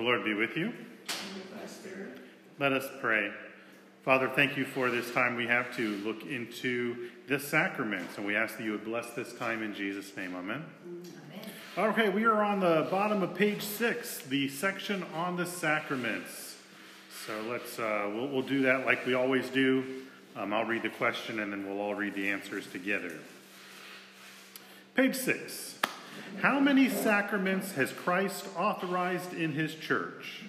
The Lord be with you. Let us pray. Father, thank you for this time we have to look into this sacrament. And we ask that you would bless this time in Jesus' name. Amen. Amen. Okay, we are on the bottom of page six, the section on the sacraments. So let's, uh, we'll, we'll do that like we always do. Um, I'll read the question and then we'll all read the answers together. Page six. How many sacraments has Christ authorized in his church?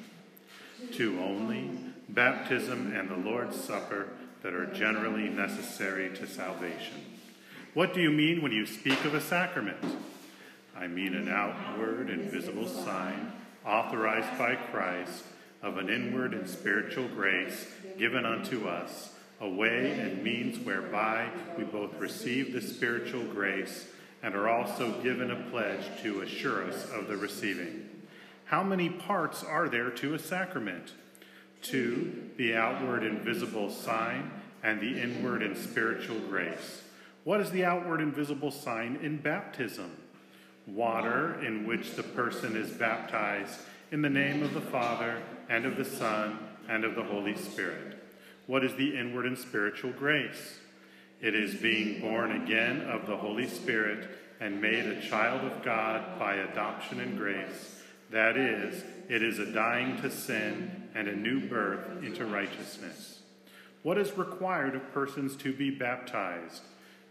Two only baptism and the Lord's Supper that are generally necessary to salvation. What do you mean when you speak of a sacrament? I mean an outward and visible sign authorized by Christ of an inward and spiritual grace given unto us, a way and means whereby we both receive the spiritual grace and are also given a pledge to assure us of the receiving. How many parts are there to a sacrament? Two, the outward and visible sign, and the inward and spiritual grace. What is the outward and visible sign in baptism? Water in which the person is baptized in the name of the Father, and of the Son, and of the Holy Spirit. What is the inward and spiritual grace? It is being born again of the Holy Spirit and made a child of God by adoption and grace. That is, it is a dying to sin and a new birth into righteousness. What is required of persons to be baptized?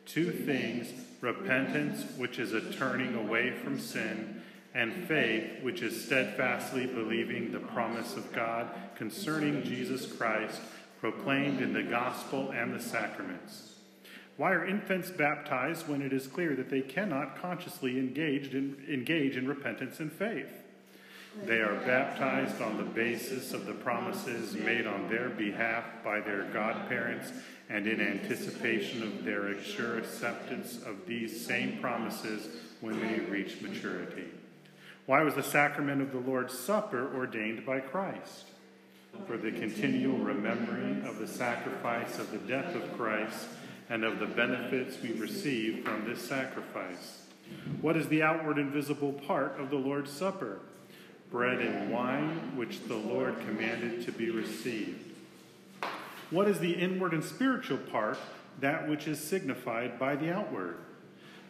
Two things repentance, which is a turning away from sin, and faith, which is steadfastly believing the promise of God concerning Jesus Christ, proclaimed in the gospel and the sacraments. Why are infants baptized when it is clear that they cannot consciously engage in, engage in repentance and faith? They are baptized on the basis of the promises made on their behalf by their godparents and in anticipation of their sure acceptance of these same promises when they reach maturity. Why was the sacrament of the Lord's Supper ordained by Christ? For the continual remembering of the sacrifice of the death of Christ and of the benefits we receive from this sacrifice. What is the outward and visible part of the Lord's Supper? Bread and wine, which the Lord commanded to be received. What is the inward and spiritual part, that which is signified by the outward?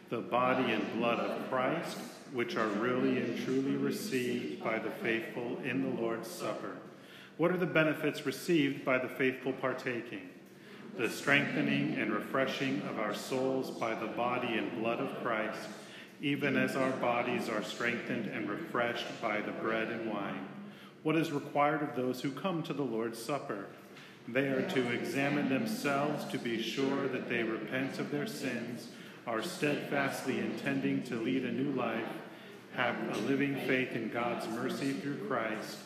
The body and blood of Christ, which are really and truly received by the faithful in the Lord's Supper. What are the benefits received by the faithful partaking? The strengthening and refreshing of our souls by the body and blood of Christ, even as our bodies are strengthened and refreshed by the bread and wine. What is required of those who come to the Lord's Supper? They are to examine themselves to be sure that they repent of their sins, are steadfastly intending to lead a new life, have a living faith in God's mercy through Christ,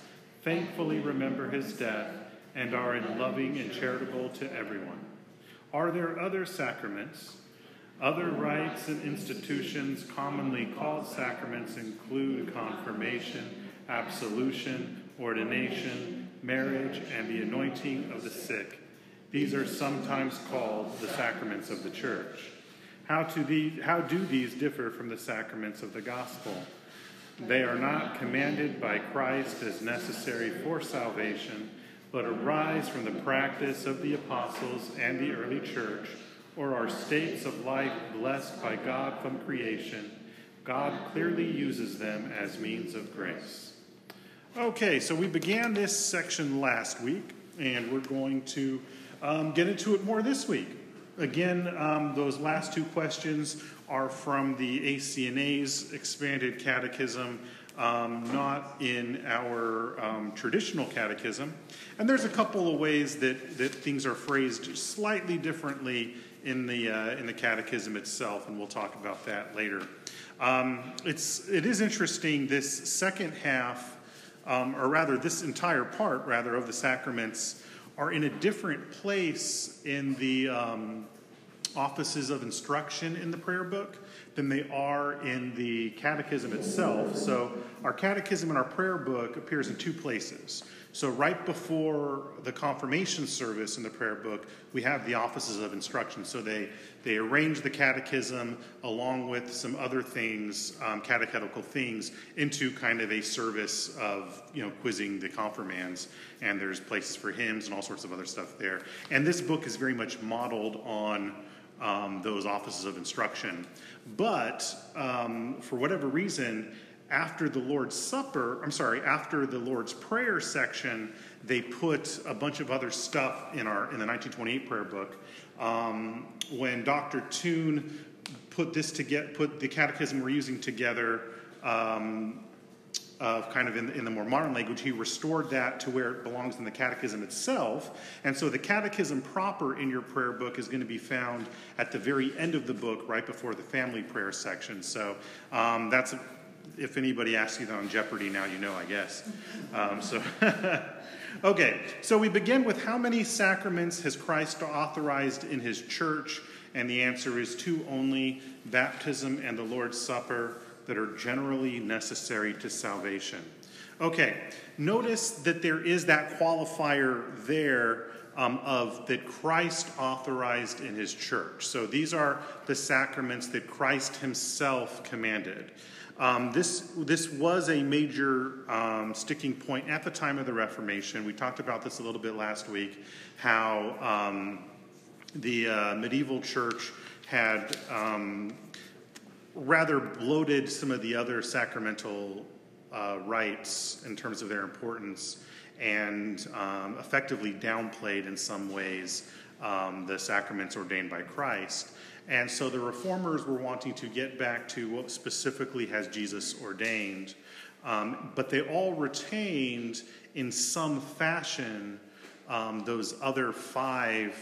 thankfully remember his death, and are in loving and charitable to everyone. Are there other sacraments? Other rites and institutions commonly called sacraments include confirmation, absolution, ordination, marriage, and the anointing of the sick. These are sometimes called the sacraments of the church. How, these, how do these differ from the sacraments of the gospel? They are not commanded by Christ as necessary for salvation but arise from the practice of the apostles and the early church, or are states of life blessed by God from creation, God clearly uses them as means of grace. Okay, so we began this section last week, and we're going to um, get into it more this week. Again, um, those last two questions are from the ACNA's expanded catechism um, not in our um, traditional catechism. And there's a couple of ways that, that things are phrased slightly differently in the, uh, in the catechism itself, and we'll talk about that later. Um, it's, it is interesting, this second half, um, or rather, this entire part, rather, of the sacraments are in a different place in the um, offices of instruction in the prayer book than they are in the catechism itself. So, our catechism and our prayer book appears in two places. So, right before the confirmation service in the prayer book, we have the offices of instruction. So, they, they arrange the catechism along with some other things, um, catechetical things, into kind of a service of, you know, quizzing the confirmands. And there's places for hymns and all sorts of other stuff there. And this book is very much modeled on um, those offices of instruction. But um, for whatever reason, after the Lord's Supper, I'm sorry, after the Lord's Prayer section, they put a bunch of other stuff in our in the 1928 prayer book. Um, when Dr. Toon put this to get put the catechism we're using together, um, of kind of in, in, the more modern language, he restored that to where it belongs in the catechism itself. And so the catechism proper in your prayer book is going to be found at the very end of the book, right before the family prayer section. So um, that's if anybody asks you that on Jeopardy now, you know, I guess. Um, so, okay, so we begin with how many sacraments has Christ authorized in his church? And the answer is two only baptism and the Lord's Supper that are generally necessary to salvation. Okay, notice that there is that qualifier there um, of that Christ authorized in his church. So these are the sacraments that Christ himself commanded. Um, this, this was a major um, sticking point at the time of the Reformation. We talked about this a little bit last week, how um, the uh, medieval church had um, rather bloated some of the other sacramental uh, rites in terms of their importance and um, effectively downplayed in some ways um, the sacraments ordained by Christ. And so the reformers were wanting to get back to what specifically has Jesus ordained, um, but they all retained in some fashion um, those other five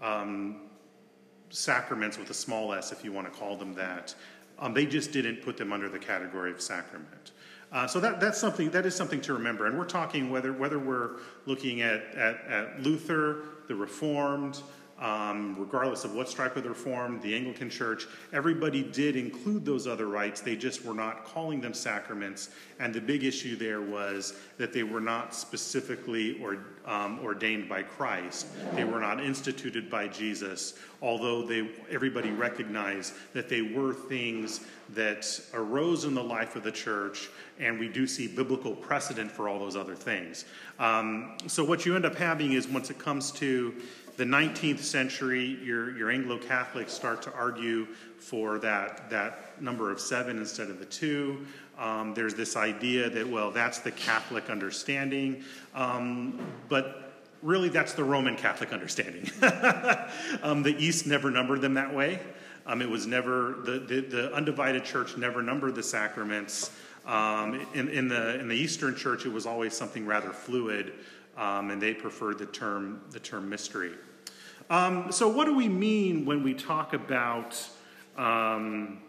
um, sacraments with a small s, if you want to call them that. Um, they just didn't put them under the category of sacrament. Uh, so that, that's something that is something to remember, and we're talking whether whether we're looking at, at, at Luther, the Reformed, um, regardless of what stripe of the Reformed, the Anglican Church, everybody did include those other rites. They just were not calling them sacraments. And the big issue there was that they were not specifically or, um, ordained by Christ. They were not instituted by Jesus, although they, everybody recognized that they were things that arose in the life of the church, and we do see biblical precedent for all those other things. Um, so, what you end up having is once it comes to the 19th century, your, your Anglo Catholics start to argue for that, that number of seven instead of the two. Um, there's this idea that, well, that's the Catholic understanding. Um, but really, that's the Roman Catholic understanding. um, the East never numbered them that way. Um, it was never, the, the, the, undivided church never numbered the sacraments. Um, in, in, the, in the Eastern church, it was always something rather fluid, um, and they preferred the term, the term mystery. Um, so, what do we mean when we talk about um,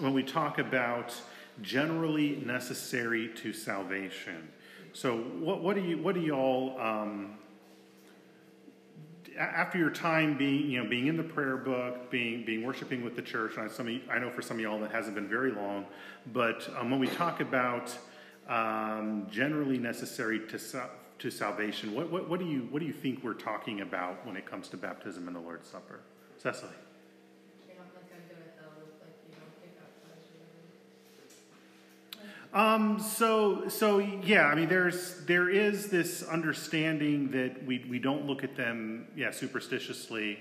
when we talk about generally necessary to salvation? So, what, what do you what do y'all um, after your time being you know being in the prayer book, being being worshiping with the church? And some you, I know for some of y'all that hasn't been very long, but um, when we talk about um, generally necessary to to salvation. What, what, what, do you, what do you think we're talking about when it comes to baptism and the Lord's Supper? Cecily. Um, so, so yeah, I mean, there's there is this understanding that we we don't look at them, yeah, superstitiously.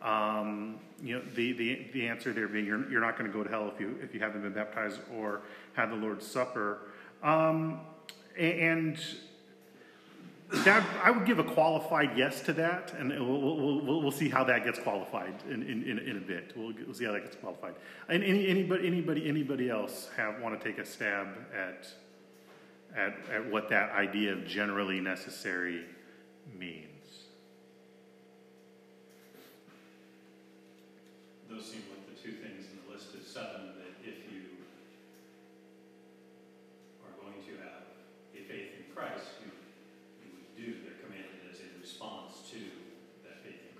Um, you know, the, the the answer there being you're you're not going to go to hell if you if you haven't been baptized or had the Lord's Supper. Um, and that, I would give a qualified yes to that, and we'll, we'll, we'll see how that gets qualified in, in, in a bit. We'll, we'll, see how that gets qualified. And any, anybody, anybody, anybody else have, want to take a stab at, at, at what that idea of generally necessary means? Those seem like the two things in the list of seven that if you are going to have a faith in Christ,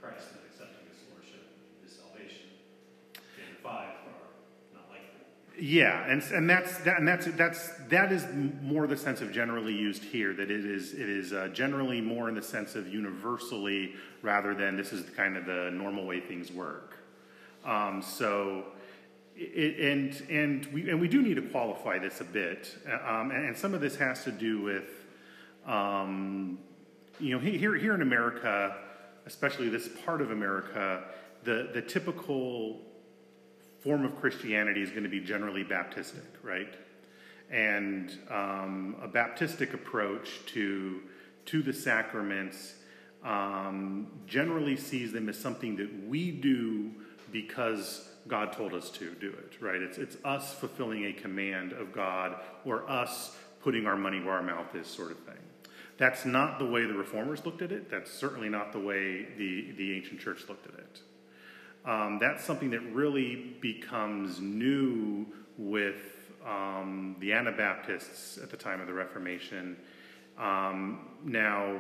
Christ and accepting his lordship and his salvation. The five are not like that. Yeah, and, and that's that, and that's that's that is more the sense of generally used here. That it is it is uh, generally more in the sense of universally rather than this is kind of the normal way things work. Um, so, it, and and we and we do need to qualify this a bit, um, and, and, some of this has to do with, um, you know, here here in America, especially this part of America, the the typical form of Christianity is going to be generally Baptistic, right? And um, a Baptistic approach to, to the sacraments um, generally sees them as something that we do because God told us to do it, right? It's, it's us fulfilling a command of God or us putting our money where our mouth is, sort of thing. That's not the way the reformers looked at it. That's certainly not the way the, the ancient church looked at it. Um, that's something that really becomes new with um, the Anabaptists at the time of the Reformation. Um, now,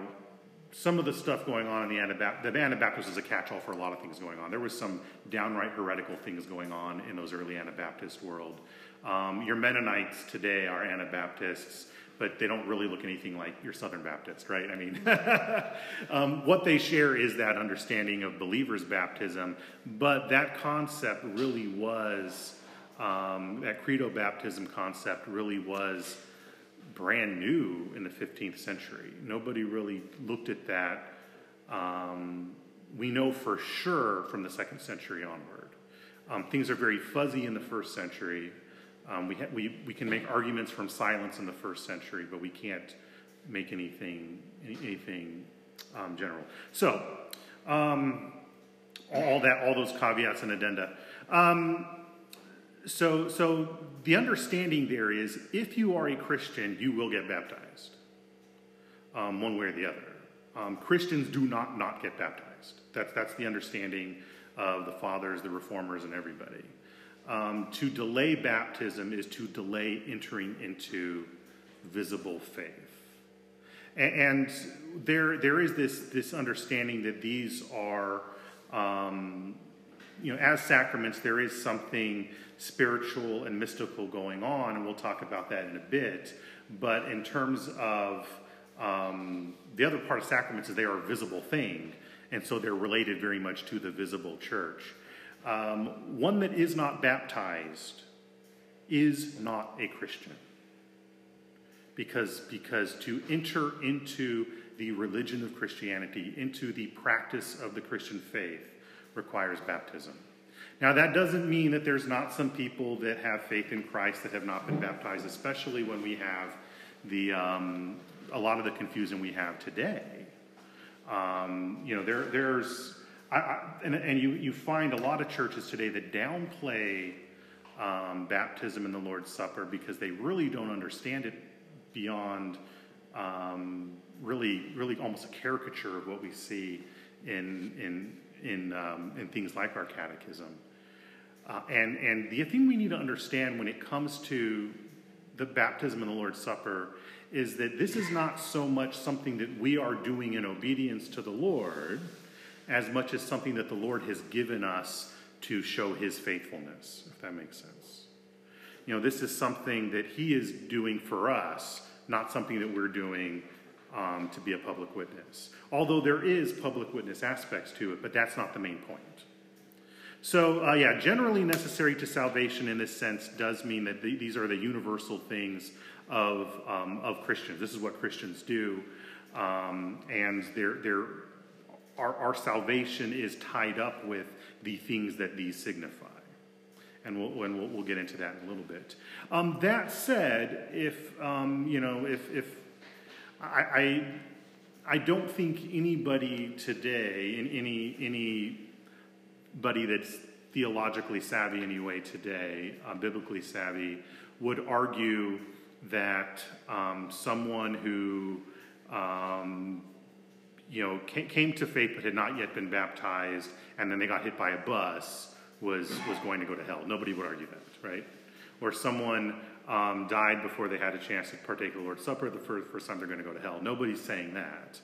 some of the stuff going on in the Anabaptist, the is a catch-all for a lot of things going on. There was some downright heretical things going on in those early Anabaptist world. Um, your Mennonites today are Anabaptists but they don't really look anything like your Southern Baptist, right? I mean, um, what they share is that understanding of believers' baptism, but that concept really was, um, that credo baptism concept really was brand new in the 15th century. Nobody really looked at that. Um, we know for sure from the second century onward. Um, things are very fuzzy in the first century. Um, we, we, we can make arguments from silence in the first century, but we can't make anything, anything um, general. So, um, all that, all those caveats and addenda. Um, so, so the understanding there is if you are a Christian, you will get baptized, um, one way or the other. Um, Christians do not not get baptized. That's, that's the understanding of the fathers, the reformers, and everybody. Um, to delay baptism is to delay entering into visible faith. And, and there, there is this, this understanding that these are, um, you know, as sacraments, there is something spiritual and mystical going on, and we'll talk about that in a bit. But in terms of um, the other part of sacraments is they are a visible thing, and so they're related very much to the visible church. Um, one that is not baptized is not a Christian. Because, because to enter into the religion of Christianity, into the practice of the Christian faith, requires baptism. Now, that doesn't mean that there's not some people that have faith in Christ that have not been baptized, especially when we have the, um, a lot of the confusion we have today. Um, you know, there, there's I, I, and, and you, you find a lot of churches today that downplay um, baptism and the Lord's Supper because they really don't understand it beyond um, really, really almost a caricature of what we see in, in, in, um, in things like our catechism. Uh, and, and the thing we need to understand when it comes to the baptism and the Lord's Supper is that this is not so much something that we are doing in obedience to the Lord as much as something that the Lord has given us to show his faithfulness, if that makes sense. You know, this is something that he is doing for us, not something that we're doing um, to be a public witness. Although there is public witness aspects to it, but that's not the main point. So, uh, yeah, generally necessary to salvation in this sense does mean that the, these are the universal things of, um, of Christians. This is what Christians do. Um, and they're, they're our, our salvation is tied up with the things that these signify. And we'll, and we'll, we'll get into that in a little bit. Um, that said, if, um, you know, if, if I, I, I don't think anybody today, in any, anybody that's theologically savvy anyway today, uh, biblically savvy, would argue that um, someone who um, you know, came to faith but had not yet been baptized, and then they got hit by a bus, was, was going to go to hell. Nobody would argue that, right? Or someone um, died before they had a chance to partake of the Lord's Supper the first, first time they're going to go to hell. Nobody's saying that.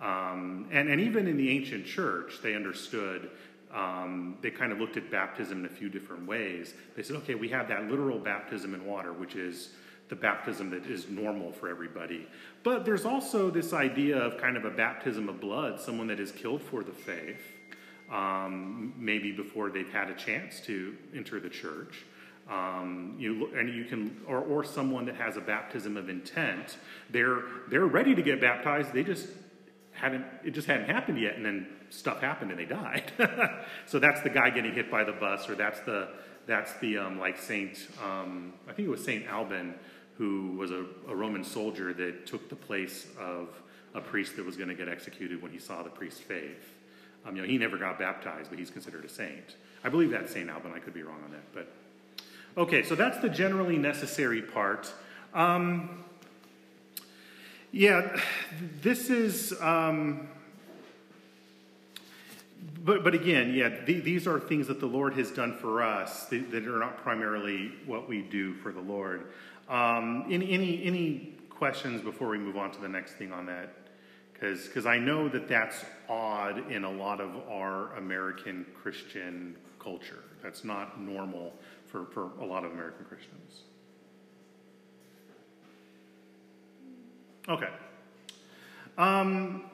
Um, and, and even in the ancient church, they understood um, they kind of looked at baptism in a few different ways. They said, okay, we have that literal baptism in water, which is the baptism that is normal for everybody. But there's also this idea of kind of a baptism of blood, someone that is killed for the faith, um, maybe before they've had a chance to enter the church. Um, you and you can, or, or someone that has a baptism of intent. They're they're ready to get baptized. They just hadn't. It just hadn't happened yet, and then stuff happened and they died. so that's the guy getting hit by the bus, or that's the that's the um, like Saint. Um, I think it was Saint Alban who was a, a Roman soldier that took the place of a priest that was going to get executed when he saw the priest's faith. Um, you know, he never got baptized, but he's considered a saint. I believe that's Saint Alban. I could be wrong on that, but okay. So that's the generally necessary part. Um, yeah, this is. Um, but, but again, yeah, th- these are things that the Lord has done for us that, that are not primarily what we do for the Lord. Um, any, any, any questions before we move on to the next thing on that? Because cause I know that that's odd in a lot of our American Christian culture. That's not normal for, for a lot of American Christians. Okay. Um,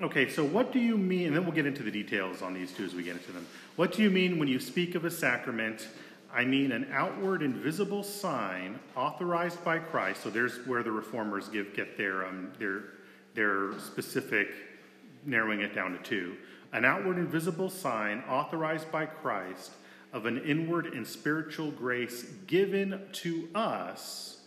okay, so what do you mean, and then we'll get into the details on these two as we get into them. What do you mean when you speak of a sacrament I mean an outward and visible sign authorized by Christ. So there's where the reformers give get their um, their their specific narrowing it down to two. An outward and visible sign authorized by Christ of an inward and spiritual grace given to us,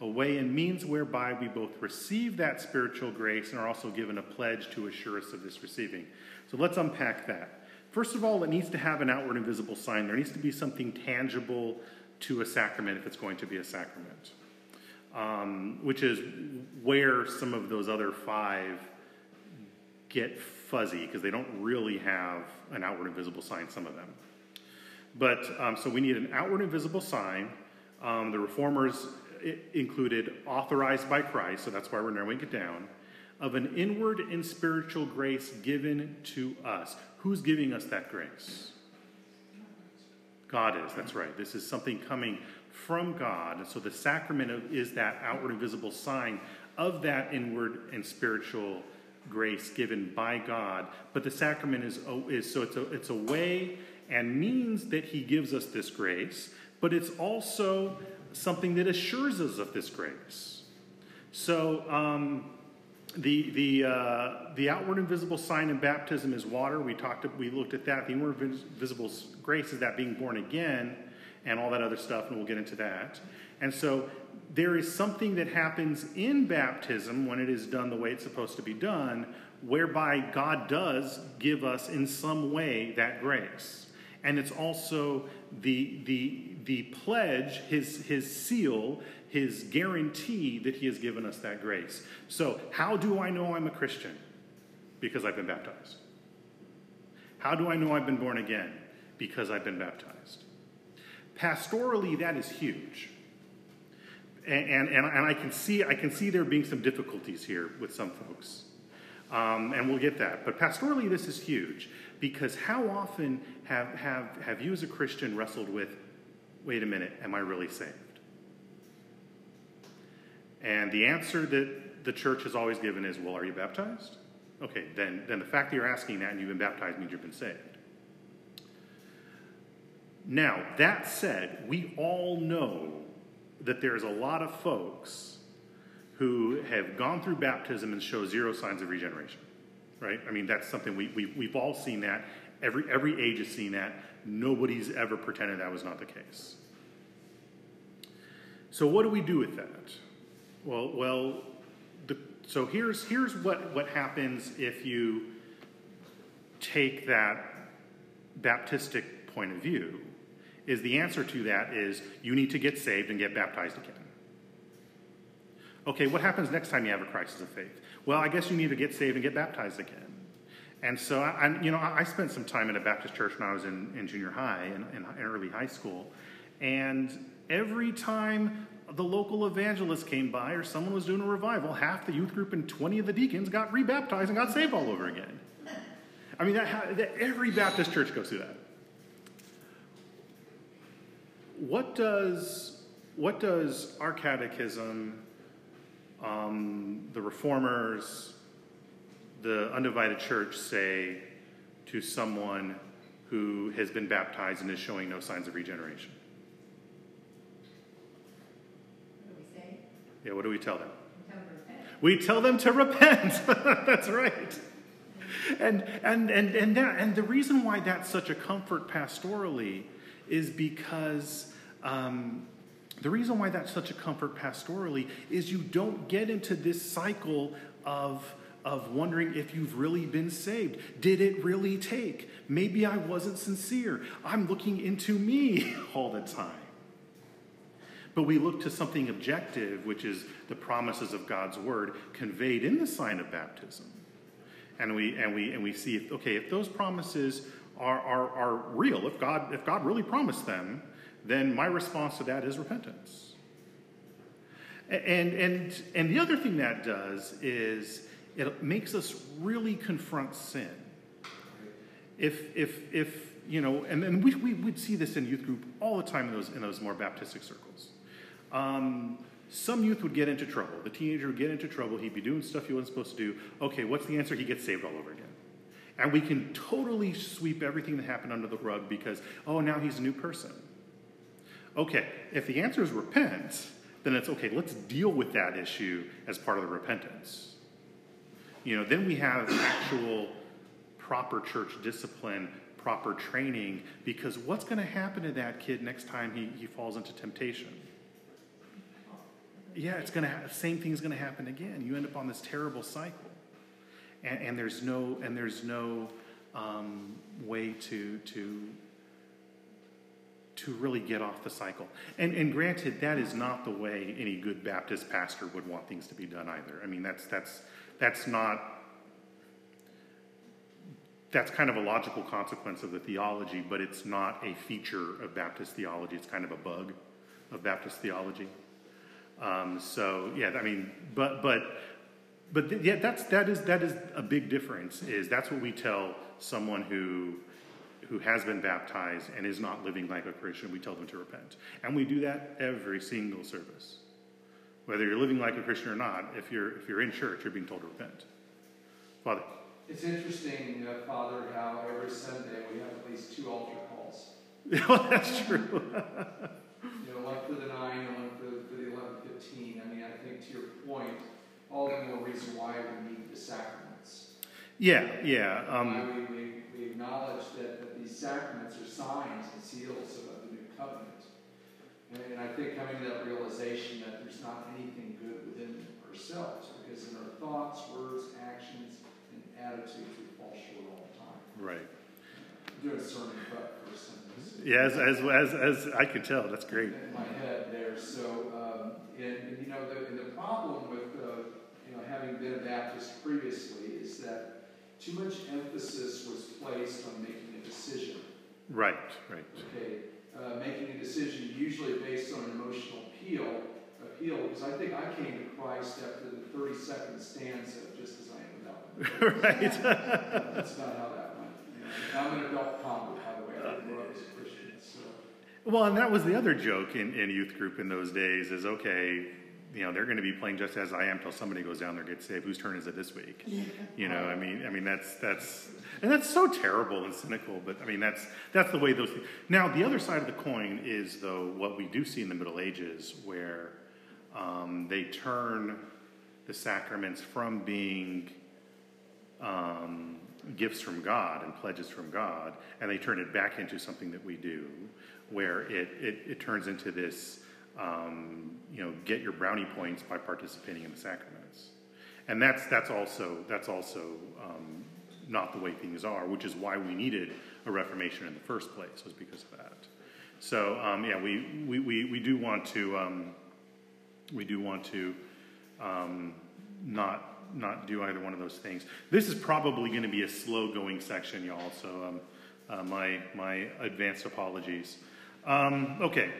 a way and means whereby we both receive that spiritual grace and are also given a pledge to assure us of this receiving. So let's unpack that. First of all, it needs to have an outward and visible sign. There needs to be something tangible to a sacrament if it's going to be a sacrament, um, which is where some of those other five get fuzzy because they don't really have an outward and visible sign, some of them. But um, so we need an outward and visible sign. Um, the reformers included authorized by Christ, so that's why we're narrowing it down, of an inward and spiritual grace given to us. Who's giving us that grace? God is, that's right. This is something coming from God. And so the sacrament is that outward and visible sign of that inward and spiritual grace given by God. But the sacrament is, is so it's a, it's a way and means that He gives us this grace, but it's also something that assures us of this grace. So, um, the, the, uh, the outward and visible sign in baptism is water. We talked, we looked at that. The inward visible grace is that being born again and all that other stuff, and we'll get into that. And so there is something that happens in baptism when it is done the way it's supposed to be done, whereby God does give us in some way that grace. And it's also the, the, the pledge, his, his seal, his guarantee that he has given us that grace. So, how do I know I'm a Christian? Because I've been baptized. How do I know I've been born again? Because I've been baptized. Pastorally, that is huge. And, and, and, I, can see, I can see there being some difficulties here with some folks. Um, and we'll get that. But pastorally, this is huge because how often have, have, have you as a Christian wrestled with, wait a minute, am I really saved? And the answer that the church has always given is, well, are you baptized? Okay, then, then the fact that you're asking that and you've been baptized means you've been saved. Now, that said, we all know that there's a lot of folks who have gone through baptism and show zero signs of regeneration, right? I mean, that's something we, we, we've all seen that. Every, every age has seen that. Nobody's ever pretended that was not the case. So, what do we do with that? Well, well, the, so here's here's what what happens if you take that Baptistic point of view. Is the answer to that is you need to get saved and get baptized again. Okay, what happens next time you have a crisis of faith? Well, I guess you need to get saved and get baptized again. And so, I, you know, I spent some time in a Baptist church when I was in, in junior high and in, in early high school. And every time the local evangelist came by or someone was doing a revival, half the youth group and 20 of the deacons got rebaptized and got saved all over again. I mean, that, that every Baptist church goes through that. What does what does our catechism, um, the reformers, the undivided church say to someone who has been baptized and is showing no signs of regeneration? What do we say? Yeah, what do we tell them? We tell tell them to repent. them to repent. that's right. And, and, and, and, that, and the reason why that's such a comfort pastorally is because um, the reason why that's such a comfort pastorally is you don't get into this cycle of, of wondering if you've really been saved. Did it really take? Maybe I wasn't sincere. I'm looking into me all the time. But we look to something objective, which is the promises of God's word conveyed in the sign of baptism. And we, and we, and we see, if, okay, if those promises are, are, are real, if God, if God really promised them, then my response to that is repentance. And, and, and the other thing that does is it makes us really confront sin. If, if, if you know, and, and we, we would see this in youth group all the time in those, in those more Baptistic circles. Um, some youth would get into trouble. The teenager would get into trouble. He'd be doing stuff he wasn't supposed to do. Okay, what's the answer? He gets saved all over again. And we can totally sweep everything that happened under the rug because, oh, now he's a new person. Okay, if the answer is repent, then it's okay, let's deal with that issue as part of the repentance. You know, then we have actual proper church discipline, proper training, because what's going to happen to that kid next time he, he falls into temptation? Yeah, it's going to ha- same thing's going to happen again. You end up on this terrible cycle, and, and there's no and there's no um, way to to to really get off the cycle. And, and granted, that is not the way any good Baptist pastor would want things to be done either. I mean, that's, that's, that's not, that's kind of a logical consequence of the theology, but it's not a feature of Baptist theology. It's kind of a bug of Baptist theology. Um, so yeah, I mean, but but but th- yeah, that's that is that is a big difference. Is that's what we tell someone who who has been baptized and is not living like a Christian, we tell them to repent. And we do that every single service. Whether you're living like a Christian or not, if you're, if you're in church, you're being told to repent. Father. It's interesting, uh, Father, how every Sunday we have at least two altar calls. well, that's true. you know, one for the 9 and one for, for the 11:15. I mean, I think to your point, all the more reason why we need the sacraments. Yeah, yeah. Um, we, we, we acknowledge that, that these sacraments are signs and seals of, of the new covenant. And, and I think coming to that realization that there's not anything good within ourselves, because in our thoughts, words, actions, and attitudes, we fall short all the time. right. I'm doing a sermon prep for Sundays. Yeah, as, as, as, as I could tell, that's great. In my head there. So, um, and, and, you know, the, and the problem with, uh, you know, having been a Baptist previously is that too much emphasis was placed on making a decision. Right, right. Okay, uh, making a decision usually based on an emotional appeal, appeal, because I think I came to Christ after the 32nd stanza, just as I am without. right. That's not how that went. You know. I'm an adult convert, by the way. I didn't grow up as a Christian, so. Well, and that was the other joke in, in youth group in those days is okay, you know, they're going to be playing just as I am till somebody goes down there and gets saved. Whose turn is it this week? You know, I mean, I mean that's that's and that's so terrible and cynical. But I mean, that's that's the way those. Now, the other side of the coin is though what we do see in the Middle Ages, where um, they turn the sacraments from being gifts from God and pledges from God, and they turn it back into something that we do, where it, it, it turns into this, um, you know, get your brownie points by participating in the sacraments. And that's, that's also, that's also um, not the way things are, which is why we needed a Reformation in the first place, was because of that. So, um, yeah, we, we, we, we do want to, um, we do want to um, not not do either one of those things. This is probably going to be a slow going section, y'all. So um, uh, my my advanced apologies. Um, okay.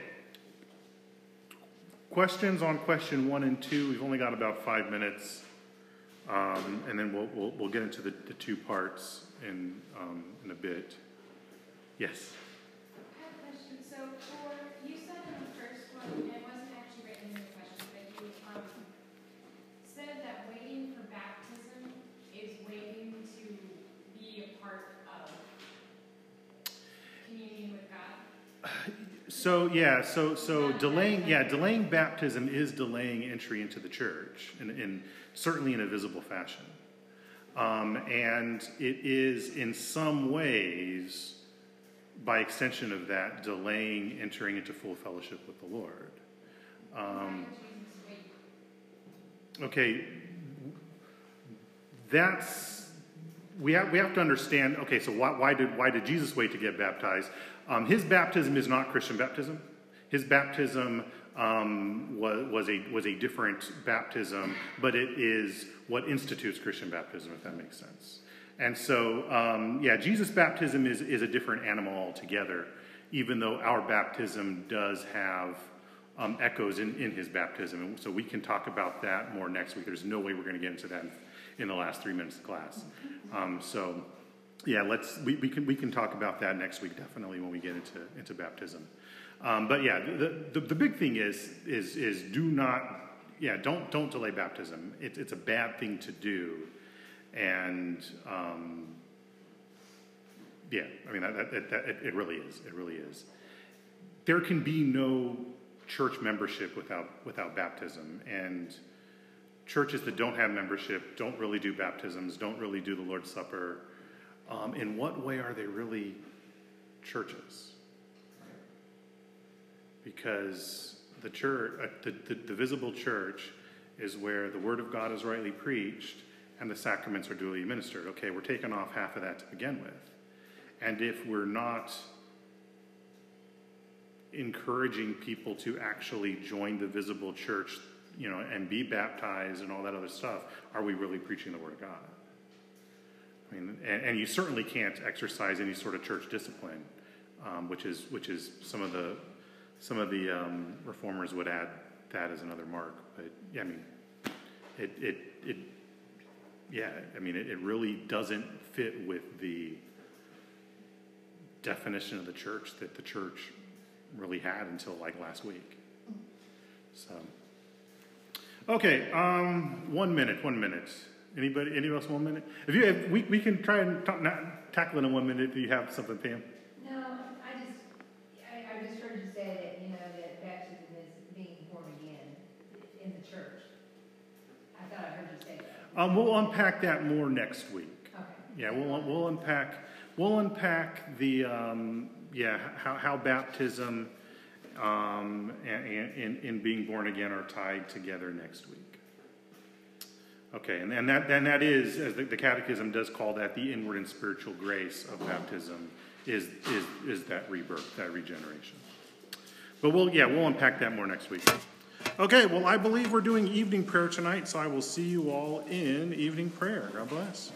Questions on question one and two. We've only got about five minutes, um, and then we'll, we'll we'll get into the, the two parts. in, um, in a bit. Yes? I have a question. So for, you said in the first one, and it wasn't actually written in the question, but you, um, said that waiting for baptism is waiting to be a part of communion with God. So yeah, so so delaying yeah delaying baptism is delaying entry into the church, in, in certainly in a visible fashion, um, and it is in some ways, by extension of that, delaying entering into full fellowship with the Lord. Um, okay, that's we have we have to understand. Okay, so why, why did why did Jesus wait to get baptized? Um, his baptism is not Christian baptism. His baptism um, was was a was a different baptism, but it is what institutes Christian baptism, if that makes sense. And so, um, yeah, Jesus' baptism is is a different animal altogether. Even though our baptism does have um, echoes in, in his baptism. And so we can talk about that more next week. There's no way we're going to get into that in, in the last three minutes of class. Um, so, yeah, let's we, we can we can talk about that next week definitely when we get into into baptism. Um, but yeah, the, the the big thing is is is do not yeah don't don't delay baptism. It, it's a bad thing to do, and um, yeah, I mean that, that, that, it, it really is. It really is. There can be no church membership without without baptism, and churches that don't have membership don't really do baptisms, don't really do the Lord's Supper. Um, in what way are they really churches? Because the church, uh, the, the, the visible church, is where the Word of God is rightly preached and the sacraments are duly administered. Okay, we're taking off half of that to begin with. And if we're not encouraging people to actually join the visible church, you know, and be baptized and all that other stuff, are we really preaching the Word of God? Mean, and, and you certainly can't exercise any sort of church discipline, um, which is which is some of the some of the um, reformers would add that as another mark. But yeah, I mean, it it it yeah, I mean, it, it really doesn't fit with the definition of the church that the church really had until like last week. So, okay, um, one minute, one minute. Anybody, anybody else one minute? If you have, we, we can try and talk, not, tackle it in one minute. Do you have something, Pam? No, I just, I, I just heard you say that, you know, that baptism is being born again in the church. I thought I heard you say that. Um, we'll unpack that more next week. Okay. Yeah, we'll, we'll unpack, we'll unpack the, um, yeah, how, how baptism, um, and, and, and being born again are tied together next week. Okay, and, and that, and that is, as the, the catechism does call that, the inward and spiritual grace of baptism is, is, is that rebirth, that regeneration. But we'll, yeah, we'll unpack that more next week. Okay, well, I believe we're doing evening prayer tonight, so I will see you all in evening prayer. God bless.